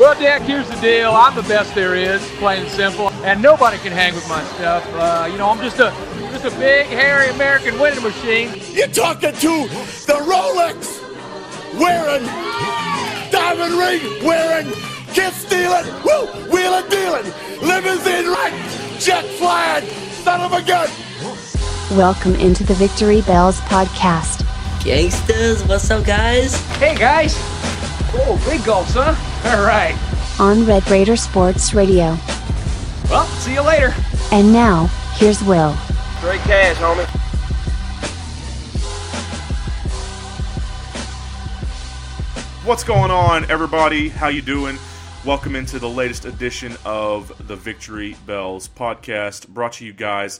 Well, Dak, here's the deal. I'm the best there is, plain and simple, and nobody can hang with my stuff. Uh, you know, I'm just a just a big, hairy American winning machine. You're talking to the Rolex wearing, diamond ring wearing, kid stealing, woo, wheeling dealing, limousine right, jet flying, son of a gun. Welcome into the Victory Bells podcast. Gangsters, what's up, guys? Hey, guys. Oh, big gulps, huh? All right. On Red Raider Sports Radio. Well, see you later. And now, here's Will. Straight cash, homie. What's going on, everybody? How you doing? Welcome into the latest edition of the Victory Bells podcast, brought to you guys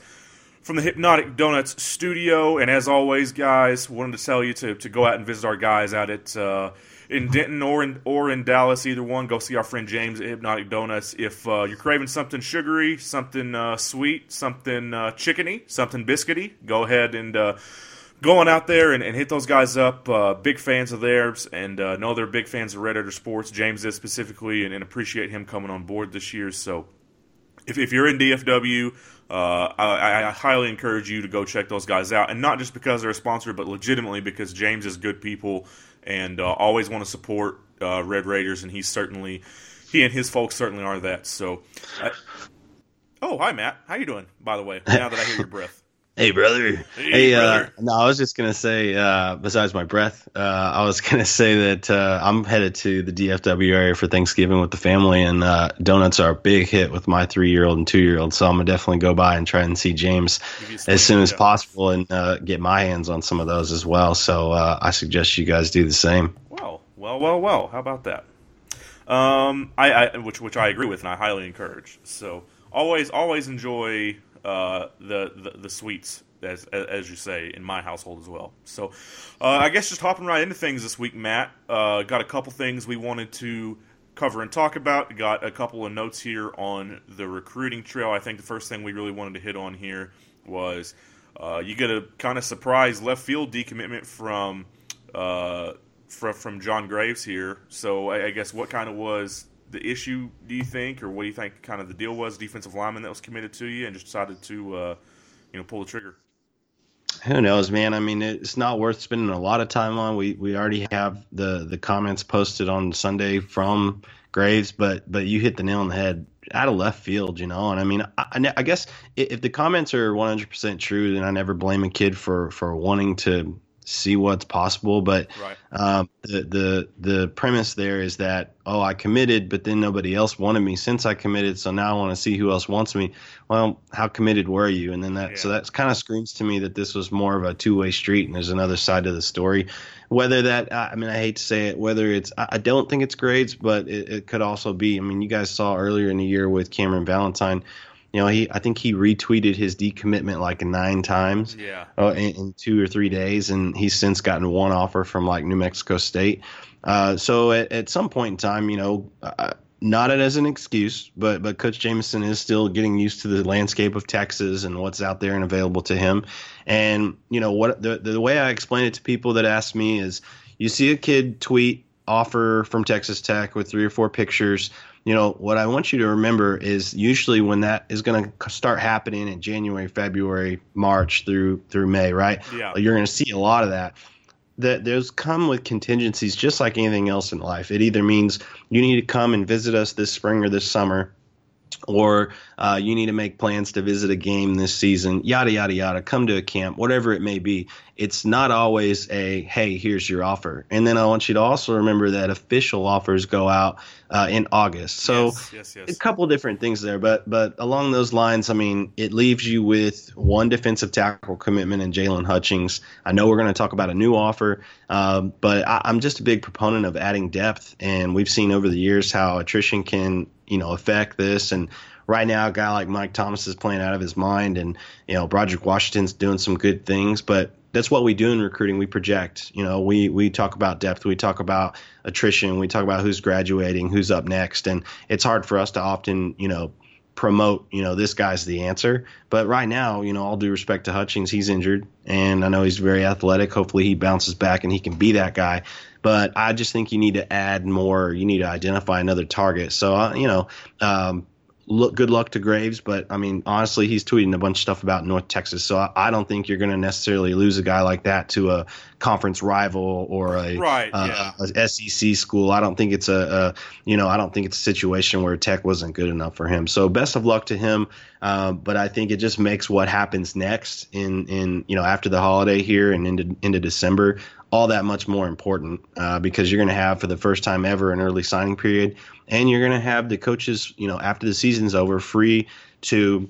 from the Hypnotic Donuts studio. And as always, guys, wanted to tell you to, to go out and visit our guys out at uh, in Denton or in or in Dallas, either one. Go see our friend James at Hypnotic Donuts. If uh, you're craving something sugary, something uh, sweet, something uh, chickeny, something biscuity, go ahead and uh, go on out there and, and hit those guys up. Uh, big fans of theirs, and uh, know they're big fans of Red Raider Sports. James is specifically, and, and appreciate him coming on board this year. So if, if you're in DFW, uh, I, I, highly encourage you to go check those guys out, and not just because they're a sponsor, but legitimately because James is good people and uh, always want to support uh, Red Raiders, and he's certainly he and his folks certainly are that. So, oh hi Matt, how you doing? By the way, now that I hear your breath. Hey brother. Hey, Hey, uh, brother. no, I was just gonna say. Uh, besides my breath, uh, I was gonna say that uh, I'm headed to the DFW area for Thanksgiving with the family, and uh, donuts are a big hit with my three year old and two year old. So I'm gonna definitely go by and try and see James Give you a as soon as possible and uh, get my hands on some of those as well. So uh, I suggest you guys do the same. Well, well, well, well. How about that? Um, I, I which which I agree with, and I highly encourage. So always always enjoy uh, the, the the sweets as as you say in my household as well. So uh, I guess just hopping right into things this week, Matt. Uh, got a couple things we wanted to cover and talk about. Got a couple of notes here on the recruiting trail. I think the first thing we really wanted to hit on here was uh, you get a kind of surprise left field decommitment from uh, from from John Graves here. So I, I guess what kind of was the issue? Do you think, or what do you think kind of the deal was? Defensive lineman that was committed to you and just decided to uh, you know pull the trigger. Who knows, man? I mean, it's not worth spending a lot of time on. We we already have the the comments posted on Sunday from Graves, but but you hit the nail on the head out of left field, you know. And I mean, I, I guess if the comments are 100% true, then I never blame a kid for for wanting to see what's possible. But Right. um, the the the premise there is that oh, I committed, but then nobody else wanted me since I committed, so now I want to see who else wants me. Well, how committed were you? And then that so Yeah. that kind of screams to me that this was more of a two way street, and there's another side to the story. Whether that I I mean, I hate to say it, whether it's I I don't think it's grades, but it, it could also be. I mean, you guys saw earlier in the year with Cameron Valentine. You know, he I think he retweeted his decommitment like nine times Yeah. uh, in, in two or three days, and he's since gotten one offer from like New Mexico State. Uh, so at, at some point in time, you know, uh, not it as an excuse, but but Coach Jamison is still getting used to the landscape of Texas and what's out there and available to him. And you know what the the way I explain it to people that ask me is, you see a kid tweet offer from Texas Tech with three or four pictures. You know what I want you to remember is usually when that is going to start happening in January, February, March through through May, right? Yeah. You're going to see a lot of that that those come with contingencies just like anything else in life. It either means you need to come and visit us this spring or this summer, or uh, you need to make plans to visit a game this season, yada, yada, yada, come to a camp, whatever it may be. It's not always a, hey, here's your offer. And then I want you to also remember that official offers go out uh, in August. So, yes, yes, yes. a couple different things there, but but along those lines, I mean, it leaves you with one defensive tackle commitment in Jaylon Hutchings. I know we're going to talk about a new offer, um, but I, I'm just a big proponent of adding depth, and we've seen over the years how attrition can you know affect this. And right now, a guy like Mike Thomas is playing out of his mind, and you know Broderick Washington's doing some good things, but that's what we do in recruiting. We project. You know, we we talk about depth. We talk about attrition. We talk about who's graduating, who's up next, and it's hard for us to often, you know, promote, you know, this guy's the answer. But right now, you know, all due respect to Hutchings, he's injured, and I know he's very athletic. Hopefully, he bounces back and he can be that guy. but I just think you need to add more. You need to identify another target. So uh, you know, um, look, good luck to Graves, but I mean, honestly, he's tweeting a bunch of stuff about North Texas, so I, I don't think you're going to necessarily lose a guy like that to a conference rival or a, Right, uh, a SEC school. I don't think it's a, a, you know, I don't think it's a situation where Tech wasn't good enough for him. So best of luck to him. Uh, but I think it just makes what happens next in, in you know after the holiday here and into into December all that much more important uh, because you're going to have for the first time ever an early signing period, and you're going to have the coaches, you know, after the season's over, free to,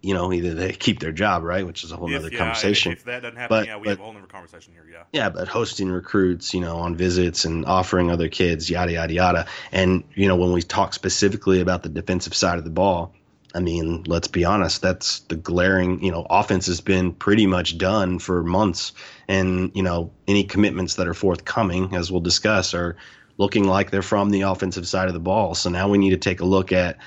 you know, either they keep their job, right, which is a whole If- other yeah, conversation. If, if that doesn't happen, But- yeah, we but- have a whole other conversation here. Yeah. Yeah, but hosting recruits, you know, on visits and offering other kids, yada yada yada. And you know, when we talk specifically about the defensive side of the ball, I mean, let's be honest, that's the glaring, you know, offense has been pretty much done for months. And, you know, any commitments that are forthcoming, as we'll discuss, are looking like they're from the offensive side of the ball. So now we need to take a look at,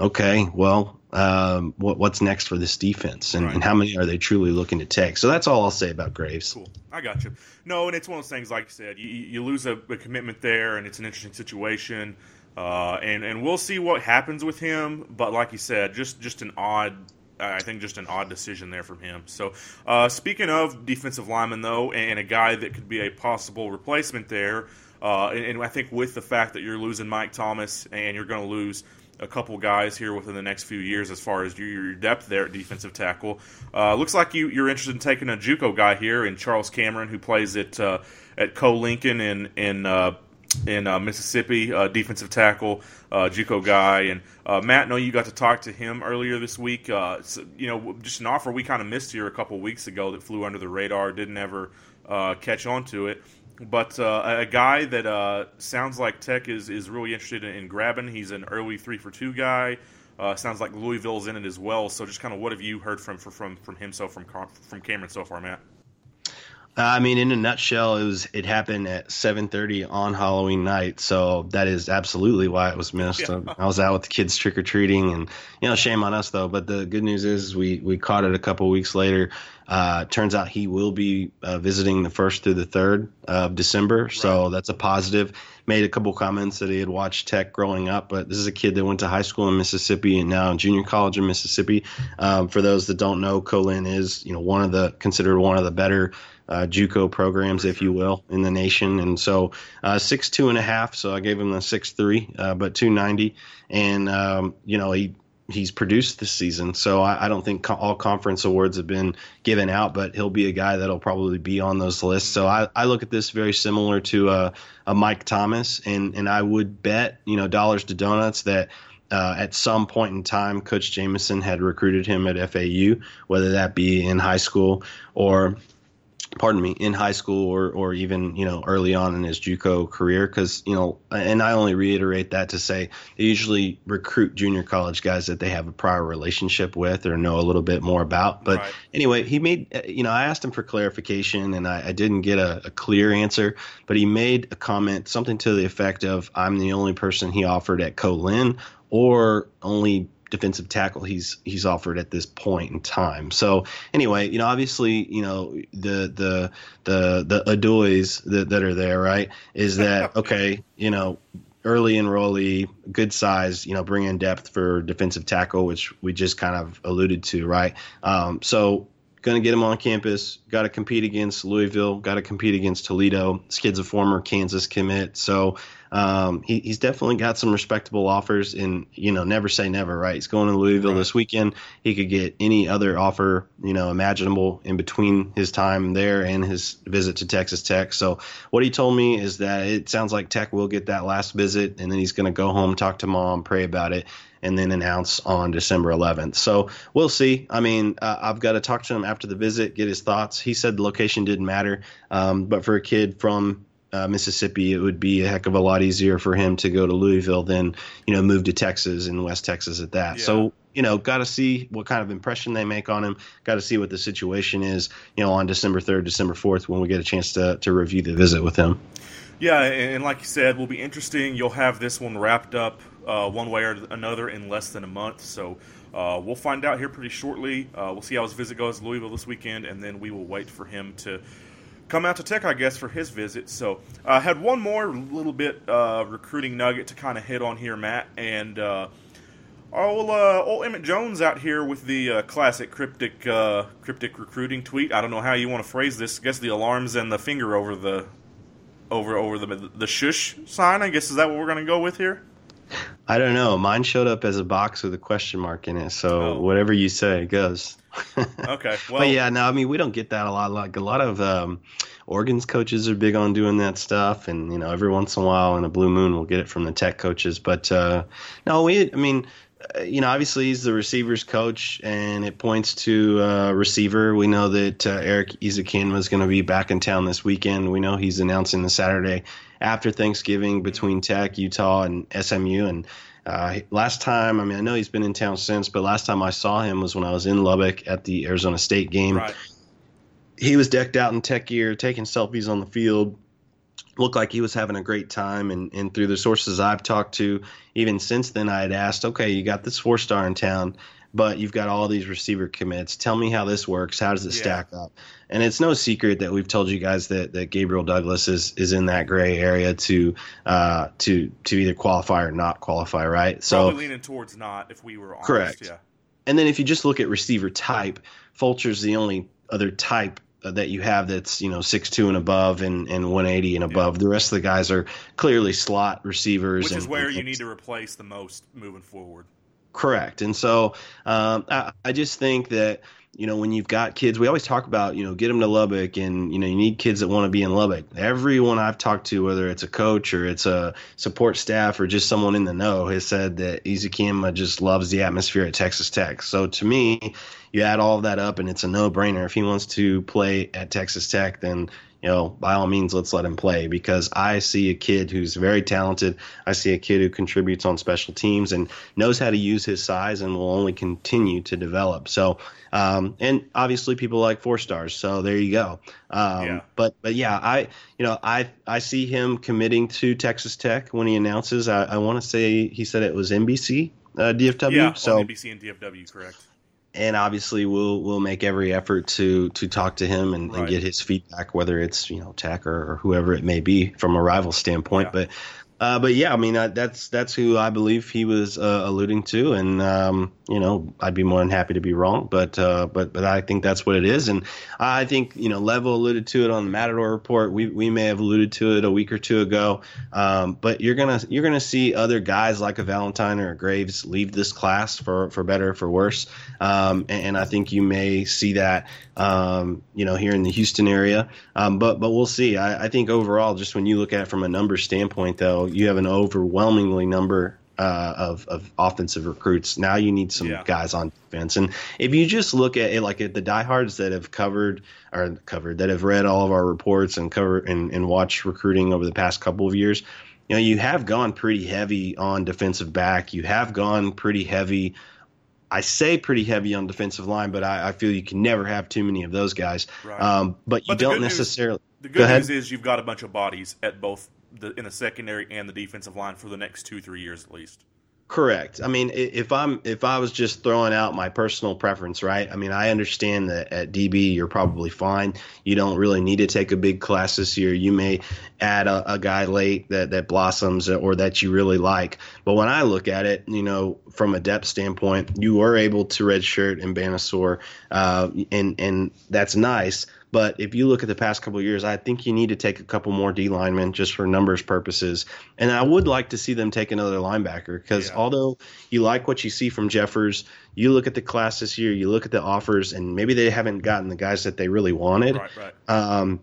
okay, well, um, what, what's next for this defense and, Right. and how many are they truly looking to take? So that's all I'll say about Graves. Cool. I got you. No, and it's one of those things, like you said, you, you lose a, a commitment there, and it's an interesting situation. Uh, and and we'll see what happens with him. But like you said, just just an odd. I think just an odd decision there from him. So, uh, speaking of defensive lineman, though, and a guy that could be a possible replacement there, uh, and, and I think with the fact that you're losing Mike Thomas and you're going to lose a couple guys here within the next few years as far as your, depth there at defensive tackle. Uh, looks like you, you're interested in taking a JUCO guy here in Charles Cameron, who plays at uh, at Co Lincoln in in uh, in uh, Mississippi, uh, defensive tackle, uh, JUCO guy. And uh, Matt, I know you got to talk to him earlier this week. Uh, so, you know, just an offer we kind of missed here a couple weeks ago that flew under the radar, didn't ever uh, catch on to it. But a guy that sounds like Tech is, is really interested in, in grabbing. He's an early three for two guy. Sounds like Louisville's in it as well. So just kind of what have you heard from from from him so from from Cameron so far, Matt? I mean, in a nutshell, it was it happened at 7:30 on Halloween night, so that is absolutely why it was missed. Yeah. I was out with the kids trick or treating, and you know, shame on us though. But the good news is we we caught it a couple weeks later. Uh, turns out he will be uh, visiting the first through the third of December, so that's a positive. Made a couple comments that he had watched Tech growing up, but this is a kid that went to high school in Mississippi and now junior college in Mississippi. Um, for those that don't know, Co-Lin is you know one of the considered one of the better uh, JUCO programs, if you will, in the nation. And so uh, six two and a half. So I gave him the six three, uh, but two ninety. And um, you know he he's produced this season. So I, I don't think co- all conference awards have been given out, but he'll be a guy that'll probably be on those lists. So I, I look at this very similar to a, a Mike Thomas, and and I would bet you know dollars to donuts that. Uh, at some point in time, Coach Jamison had recruited him at FAU, whether that be in high school or pardon me, in high school or or even you know early on in his JUCO career. Because you know, and I only reiterate that to say they usually recruit junior college guys that they have a prior relationship with or know a little bit more about. But Right. anyway, he made you know I asked him for clarification and I, I didn't get a, a clear answer, but he made a comment something to the effect of I'm the only person he offered at Co-Lin or only defensive tackle he's he's offered at this point in time. So anyway, you know, obviously, you know, the the the the adoys that, that are there, right? Is that okay? You know, early enrollee, good size, you know, bring in depth for defensive tackle, which we just kind of alluded to, right? Um, so going to get him on campus. Got to compete against Louisville. Got to compete against Toledo. This kid's a former Kansas commit, so um, he, he's definitely got some respectable offers. And you know, never say never, right? He's going to Louisville Right. this weekend. He could get any other offer, you know, imaginable in between his time there and his visit to Texas Tech. So what he told me is that it sounds like Tech will get that last visit, and then he's going to go home, talk to mom, pray about it, and then announce on December 11th. So we'll see. I mean, uh, I've got to talk to him after the visit, get his thoughts. He said the location didn't matter, um, but for a kid from uh, Mississippi, it would be a heck of a lot easier for him to go to Louisville than you know move to Texas and West Texas at that. Yeah. So you know, got to see what kind of impression they make on him. Got to see what the situation is. You know, on December 3rd, December 4th, when we get a chance to to review the visit with him. Yeah, and, like you said, will be interesting. You'll have this one wrapped up uh, one way or another in less than a month. So uh, we'll find out here pretty shortly. Uh, we'll see how his visit goes to Louisville this weekend, and then we will wait for him to come out to Tech, I guess, for his visit. So I uh, had one more little bit uh, recruiting nugget to kind of hit on here, Matt, and uh, old, uh, old Emmett Jones out here with the uh, classic cryptic uh, cryptic recruiting tweet. I don't know how you want to phrase this. I guess the alarms and the finger over the over over the the shush sign. I guess is that what we're going to go with here. I don't know. Mine showed up as a box with a question mark in it, so oh. whatever you say goes. okay. Well, but yeah, no, I mean we don't get that a lot. Like a lot of um, Oregon's coaches are big on doing that stuff, and you know every once in a while in a blue moon we'll get it from the Tech coaches. But uh, no, we. I mean, uh, you know, obviously he's the receivers coach, and it points to uh, receiver. We know that uh, Erik Ezukanma was going to be back in town this weekend. We know he's announcing the Saturday after Thanksgiving between Tech, Utah, and SMU. And uh, last time, I mean, I know he's been in town since, but last time I saw him was when I was in Lubbock at the Arizona State game. Right. He was decked out in Tech gear, taking selfies on the field looked like he was having a great time and, and through the sources I've talked to, even since then I had asked, okay, you got this four star in town, but you've got all these receiver commits. Tell me how this works. How does it yeah. stack up? And it's no secret that we've told you guys that, that Gabriel Douglas is, is in that gray area to uh, to to either qualify or not qualify, right? So Probably leaning towards not if we were honest. Correct. Yeah. And then if you just look at receiver type, Fulcher's the only other type uh, that you have that's you know six two and above and, and 180 and above. Yeah. The rest of the guys are clearly slot receivers, which and, is where and, you need to replace the most moving forward. Correct, and so um, I, I just think that you know, when you've got kids, we always talk about, you know, get them to Lubbock and, you know, you need kids that want to be in Lubbock. Everyone I've talked to, whether it's a coach or it's a support staff or just someone in the know, has said that Ezukanma just loves the atmosphere at Texas Tech. So to me, you add all of that up and it's a no brainer. If he wants to play at Texas Tech, then you know, by all means, let's let him play because I see a kid who's very talented. I see a kid who contributes on special teams and knows how to use his size and will only continue to develop. So, um, and obviously people like four stars. So there you go. Um, yeah. But, but yeah, I, you know, I, I see him committing to Texas Tech when he announces. I, I want to say he said it was NBC, uh, DFW. Yeah, so NBC and DFW, correct and obviously we'll we'll make every effort to to talk to him and, right. and get his feedback, whether it's you know Tech or, or, whoever it may be from a rival standpoint. Yeah. But uh, but yeah, I mean uh, that's that's who I believe he was uh, alluding to, and um, you know I'd be more than happy to be wrong, but uh, but but I think that's what it is, and I think you know Level alluded to it on the Matador report. We we may have alluded to it a week or two ago, um, but you're gonna you're gonna see other guys like a Valentine or a Graves leave this class for for better or for worse, um, and, and, I think you may see that um, you know here in the Houston area, um, but but we'll see. I, I think overall, just when you look at it from a number standpoint, though you have an overwhelmingly number uh, of, of offensive recruits. Now you need some yeah. guys on defense. And if you just look at it, like at the diehards that have covered or covered that have read all of our reports and cover and, and watched recruiting over the past couple of years, you know, you have gone pretty heavy on defensive back. You have gone pretty heavy. I say pretty heavy on defensive line, but I, I feel you can never have too many of those guys. Right. Um, but you but don't necessarily. News, the good news is you've got a bunch of bodies at both the, in the secondary and the defensive line for the next two three years at least. Correct. I mean, if I'm if I was just throwing out my personal preference, right? I mean, I understand that at DB you're probably fine. You don't really need to take a big class this year. You may add a, a guy late that that blossoms or that you really like. But when I look at it, you know, from a depth standpoint, you were able to redshirt and Banassor, uh, and and that's nice. But if you look at the past couple years, I think you need to take a couple more D linemen just for numbers purposes. And I would like to see them take another linebacker because yeah. although you like what you see from Jeffers, you look at the class this year, you look at the offers, and maybe they haven't gotten the guys that they really wanted. Right, right. Um,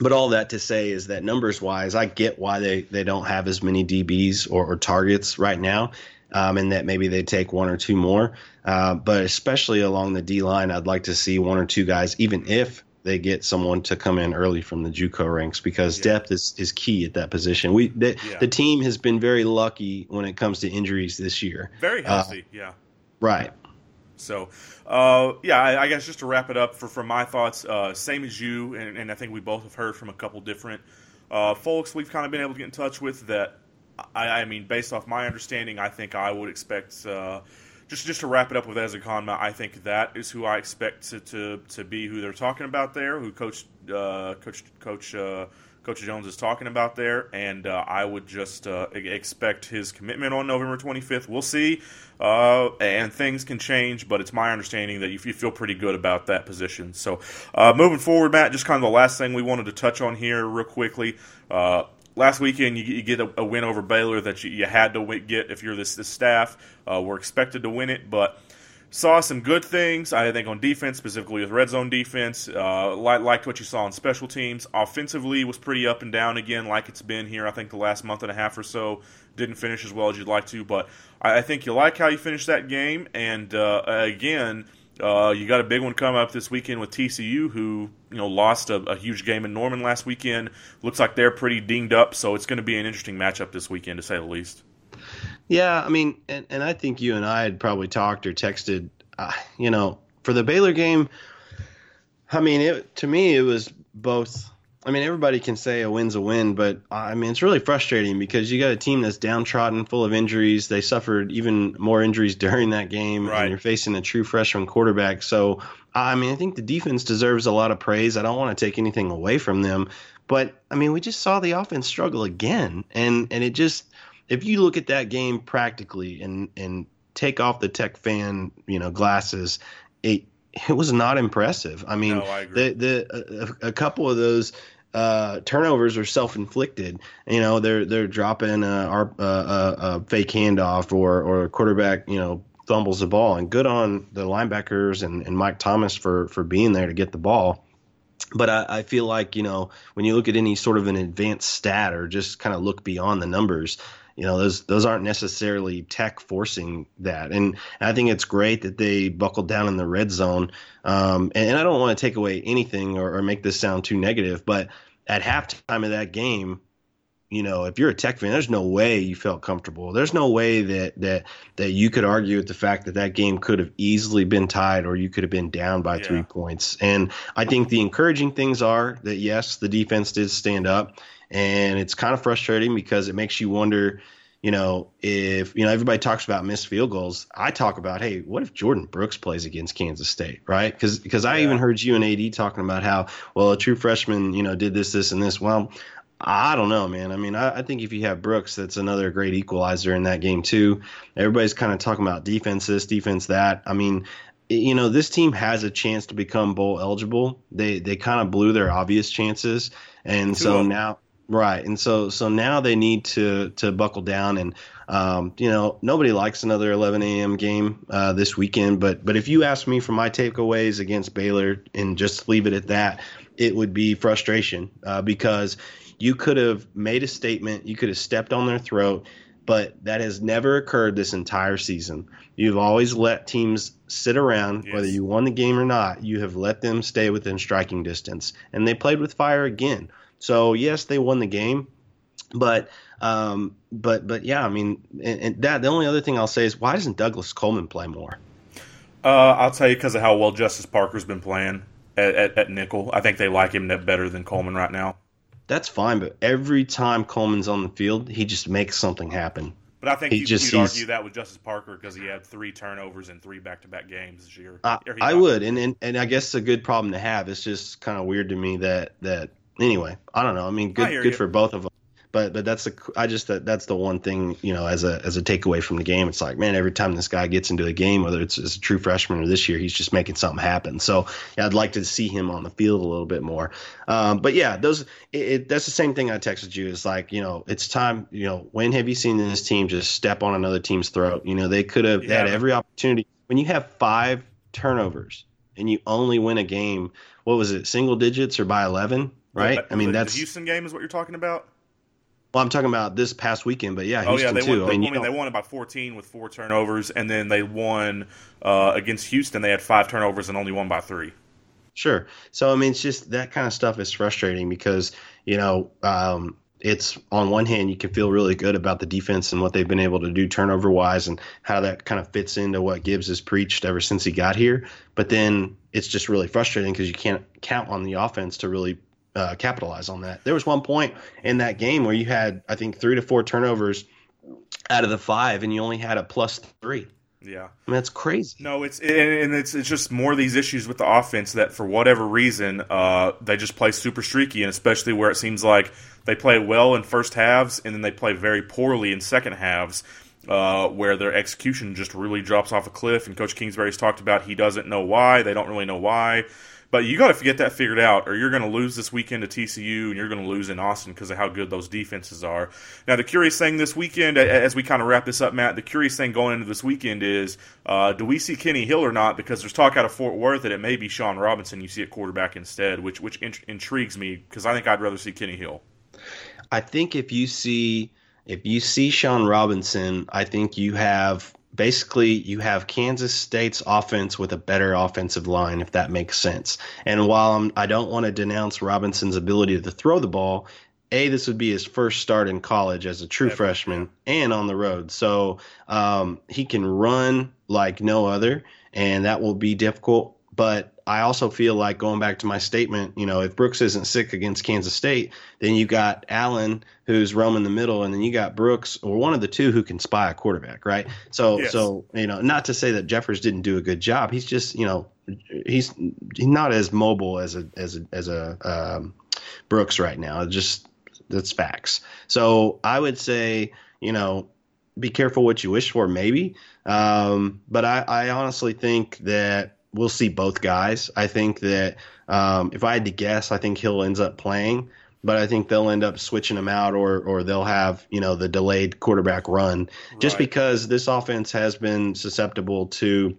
but all that to say is that numbers wise, I get why they, they don't have as many DBs or, or targets right now. Um, and that maybe they take one or two more. Uh, but especially along the D line, I'd like to see one or two guys, even if they get someone to come in early from the JUCO ranks because yeah. depth is, is key at that position. We the, yeah. the team has been very lucky when it comes to injuries this year. Very uh, healthy, uh, yeah. Right. So, uh, yeah, I, I, guess just to wrap it up for from my thoughts, uh, same as you, and, and, I think we both have heard from a couple different uh, folks we've kind of been able to get in touch with that. I, I, mean, based off my understanding, I think I would expect uh, just just to wrap it up with Ezukanma, I think that is who I expect to, to, to be who they're talking about there, who Coach uh, Coach Coach uh, Coach Jones is talking about there, and uh, I would just uh, expect his commitment on November 25th. We'll see, uh, and things can change, but it's my understanding that you, you feel pretty good about that position. So, uh, moving forward, Matt, just kind of the last thing we wanted to touch on here, real quickly last weekend you, you get a, a, win over Baylor that you, you had to get if you're this, this staff. Uh, we're expected to win it, but saw some good things. I think on defense, specifically with red zone defense, uh, liked, liked what you saw on special teams. Offensively was pretty up and down again, like it's been here. I think the last month and a half or so didn't finish as well as you'd like to, but I, I think you like how you finished that game. And uh, again uh, you got a big one coming up this weekend with TCU, who you know lost a, a, huge game in Norman last weekend. Looks like they're pretty dinged up, so it's going to be an interesting matchup this weekend, to say the least. Yeah, I mean, and, and I think you and I had probably talked or texted. Uh, you know, for the Baylor game, I mean, it to me it was both I mean, everybody can say a win's a win, but uh, I mean, it's really frustrating because you got a team that's downtrodden, full of injuries. They suffered even more injuries during that game, right. and you're facing a true freshman quarterback. So, I mean, I think the defense deserves a lot of praise. I don't want to take anything away from them, but I mean, we just saw the offense struggle again, and and it just if you look at that game practically and and take off the tech fan you know glasses, it it was not impressive. I mean, no, I the the a, a couple of those uh, turnovers are self-inflicted. You know, they're they're dropping uh, a, a, uh, uh, a, fake handoff or or a quarterback, you know, fumbles the ball. And good on the linebackers and, and Mike Thomas for for being there to get the ball. But I, I feel like you know when you look at any sort of an advanced stat or just kind of look beyond the numbers, you know those those aren't necessarily tech forcing that. And i think it's great that they buckled down in the red zone. Um, and, and, i don't want to take away anything or, or, make this sound too negative but at halftime of that game, you know, if you're a Tech fan, there's no way you felt comfortable. There's no way that that that you could argue with the fact that that game could have easily been tied or you could have been down by yeah. three points. And I think the encouraging things are that yes, the defense did stand up, and it's kind of frustrating because it makes you wonder. You know, if you know everybody talks about missed field goals, I talk about, hey, what if Jordyn Brooks plays against Kansas State, right? Because because I even heard you and AD talking about how well a true freshman, you know, did this, this, and this. Well, I don't know, man. I mean, I, I, think if you have Brooks, that's another great equalizer in that game too. Everybody's kind of talking about defense this, defense that. I mean, you know, this team has a chance to become bowl eligible. They they kind of blew their obvious chances, and so now Right, and so so now they need to to buckle down, and um, you know nobody likes another 11 a.m. game uh, this weekend. But but if you ask me for my takeaways against Baylor, and just leave it at that, it would be frustration uh, because you could have made a statement, you could have stepped on their throat, but that has never occurred this entire season. You've always let teams sit around, yes. whether you won the game or not. You have let them stay within striking distance, and they played with fire again. So yes, they won the game, but um, but but yeah, I mean, and, and, that the only other thing I'll say is why doesn't Douglas Coleman play more? Uh, I'll tell you because of how well Justice Parker's been playing at, at, at, nickel. I think they like him better than Coleman right now. That's fine, but every time Coleman's on the field, he just makes something happen. But I think he you, just, you'd argue that with Justice Parker because he had three turnovers in three back-to-back games this year. I, I would, and, and and I guess a good problem to have. It's just kind of weird to me that that anyway, I don't know. I mean, good good you. for both of them. But but that's the I just that that's the one thing you know as a as a takeaway from the game. It's like man, every time this guy gets into a game, whether it's as a true freshman or this year, he's just making something happen. So yeah, I'd like to see him on the field a little bit more. Um, but yeah, those it, it, that's the same thing I texted you. It's like you know it's time. You know when have you seen this team just step on another team's throat? You know they could have yeah. had every opportunity. When you have five turnovers and you only win a game, what was it, single digits or by eleven? right? I mean, the, that's the Houston game is what you're talking about. Well, I'm talking about this past weekend, but yeah, Houston oh yeah, they too. Won, I mean, I mean they won it by 14 with four turnovers, and then they won uh, against Houston. They had five turnovers and only won by three. Sure. So I mean, it's just that kind of stuff is frustrating because you know um, it's on one hand you can feel really good about the defense and what they've been able to do turnover wise and how that kind of fits into what Gibbs has preached ever since he got here. But then it's just really frustrating because you can't count on the offense to really uh, capitalize on that. There was one point in that game where you had, I think, three to four turnovers out of the five, and you only had a plus three. Yeah. I mean, that's crazy. No, it's and and it's it's just more of these issues with the offense that for whatever reason uh, they just play super streaky, and especially where it seems like they play well in first halves and then they play very poorly in second halves. Uh, where their execution just really drops off a cliff, and Coach Kingsbury's talked about he doesn't know why. They don't really know why. But you got to get that figured out, or you're going to lose this weekend to TCU, and you're going to lose in Austin because of how good those defenses are. Now, the curious thing this weekend, as we kind of wrap this up, Matt, the curious thing going into this weekend is uh, do we see Kenny Hill or not? Because there's talk out of Fort Worth that it may be Shawn Robinson you see at quarterback instead, which which int- intrigues me because I think I'd rather see Kenny Hill. I think if you see if you see Shawn Robinson, I think you have basically you have Kansas State's offense with a better offensive line, if that makes sense. And while I'm, I do not want to denounce Robinson's ability to throw the ball, a this would be his first start in college as a true freshman and on the road, so um, he can run like no other, and that will be difficult. But I also feel like going back to my statement, you know, if Brooks isn't sick against Kansas State, then you got Allen who's roaming the middle, and then you got Brooks or one of the two who can spy a quarterback, right? So, yes. so you know, not to say that Jeffers didn't do a good job. He's just, you know, he's he's not as mobile as a as a as a um, Brooks right now. just that's facts. So I would say, you know, be careful what you wish for, maybe. Um, but I, I honestly think that we'll see both guys. I think that um, if I had to guess, I think Hill ends up playing, but I think they'll end up switching him out, or or they'll have you know the delayed quarterback run, right. just because this offense has been susceptible to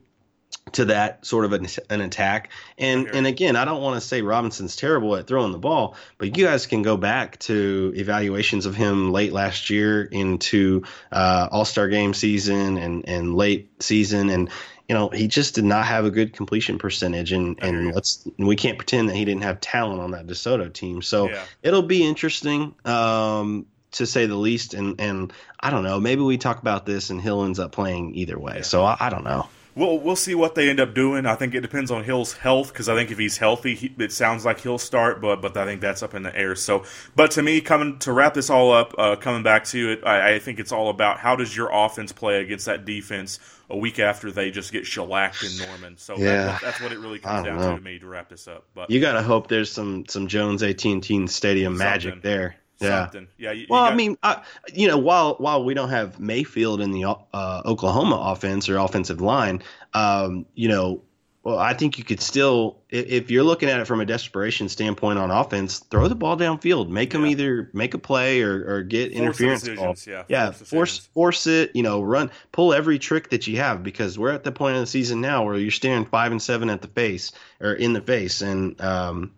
to that sort of an, an attack. And and again, I don't want to say Robinson's terrible at throwing the ball, but you guys can go back to evaluations of him late last year into uh, All Star game season and and late season, and you know, he just did not have a good completion percentage, and and let's we can't pretend that he didn't have talent on that DeSoto team. So yeah. it'll be interesting. Um, to say the least, and and I don't know. Maybe we talk about this, and Hill ends up playing either way. Yeah. So I, I, don't know. We'll we'll see what they end up doing. I think it depends on Hill's health because I think if he's healthy, he, it sounds like he'll start. But but I think that's up in the air. So, but to me, coming to wrap this all up, uh, coming back to it, I, I think it's all about how does your offense play against that defense a week after they just get shellacked in Norman. So yeah. that, that's what it really comes down know. to to me to wrap this up. But you got to hope there's some some Jones AT&T Stadium magic there. Yeah. Something. Yeah. You, well, you got... I mean, I, you know, while while we don't have Mayfield in the uh, Oklahoma offense or offensive line, um, you know, well, I think you could still, if you're looking at it from a desperation standpoint on offense, throw the ball downfield, make them either make a play or, or get force interference. Yeah, yeah, force force, force it. You know, run, pull every trick that you have because we're at the point of the season now where you're staring five and seven at the face or in the face, and um,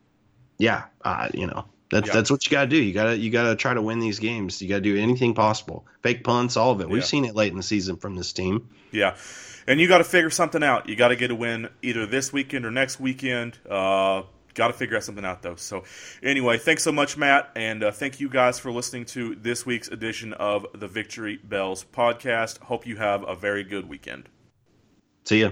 yeah, uh, you know. That's yeah. that's what you got to do. You got to you got to try to win these games. You got to do anything possible. Fake punts, all of it. We've yeah. seen it late in the season from this team. Yeah and you got to figure something out. You got to get a win either this weekend or next weekend. Uh, got to figure out something out though. So, anyway, thanks so much, Matt, and uh, thank you guys for listening to this week's edition of the Victory Bells podcast. Hope you have a very good weekend. See ya.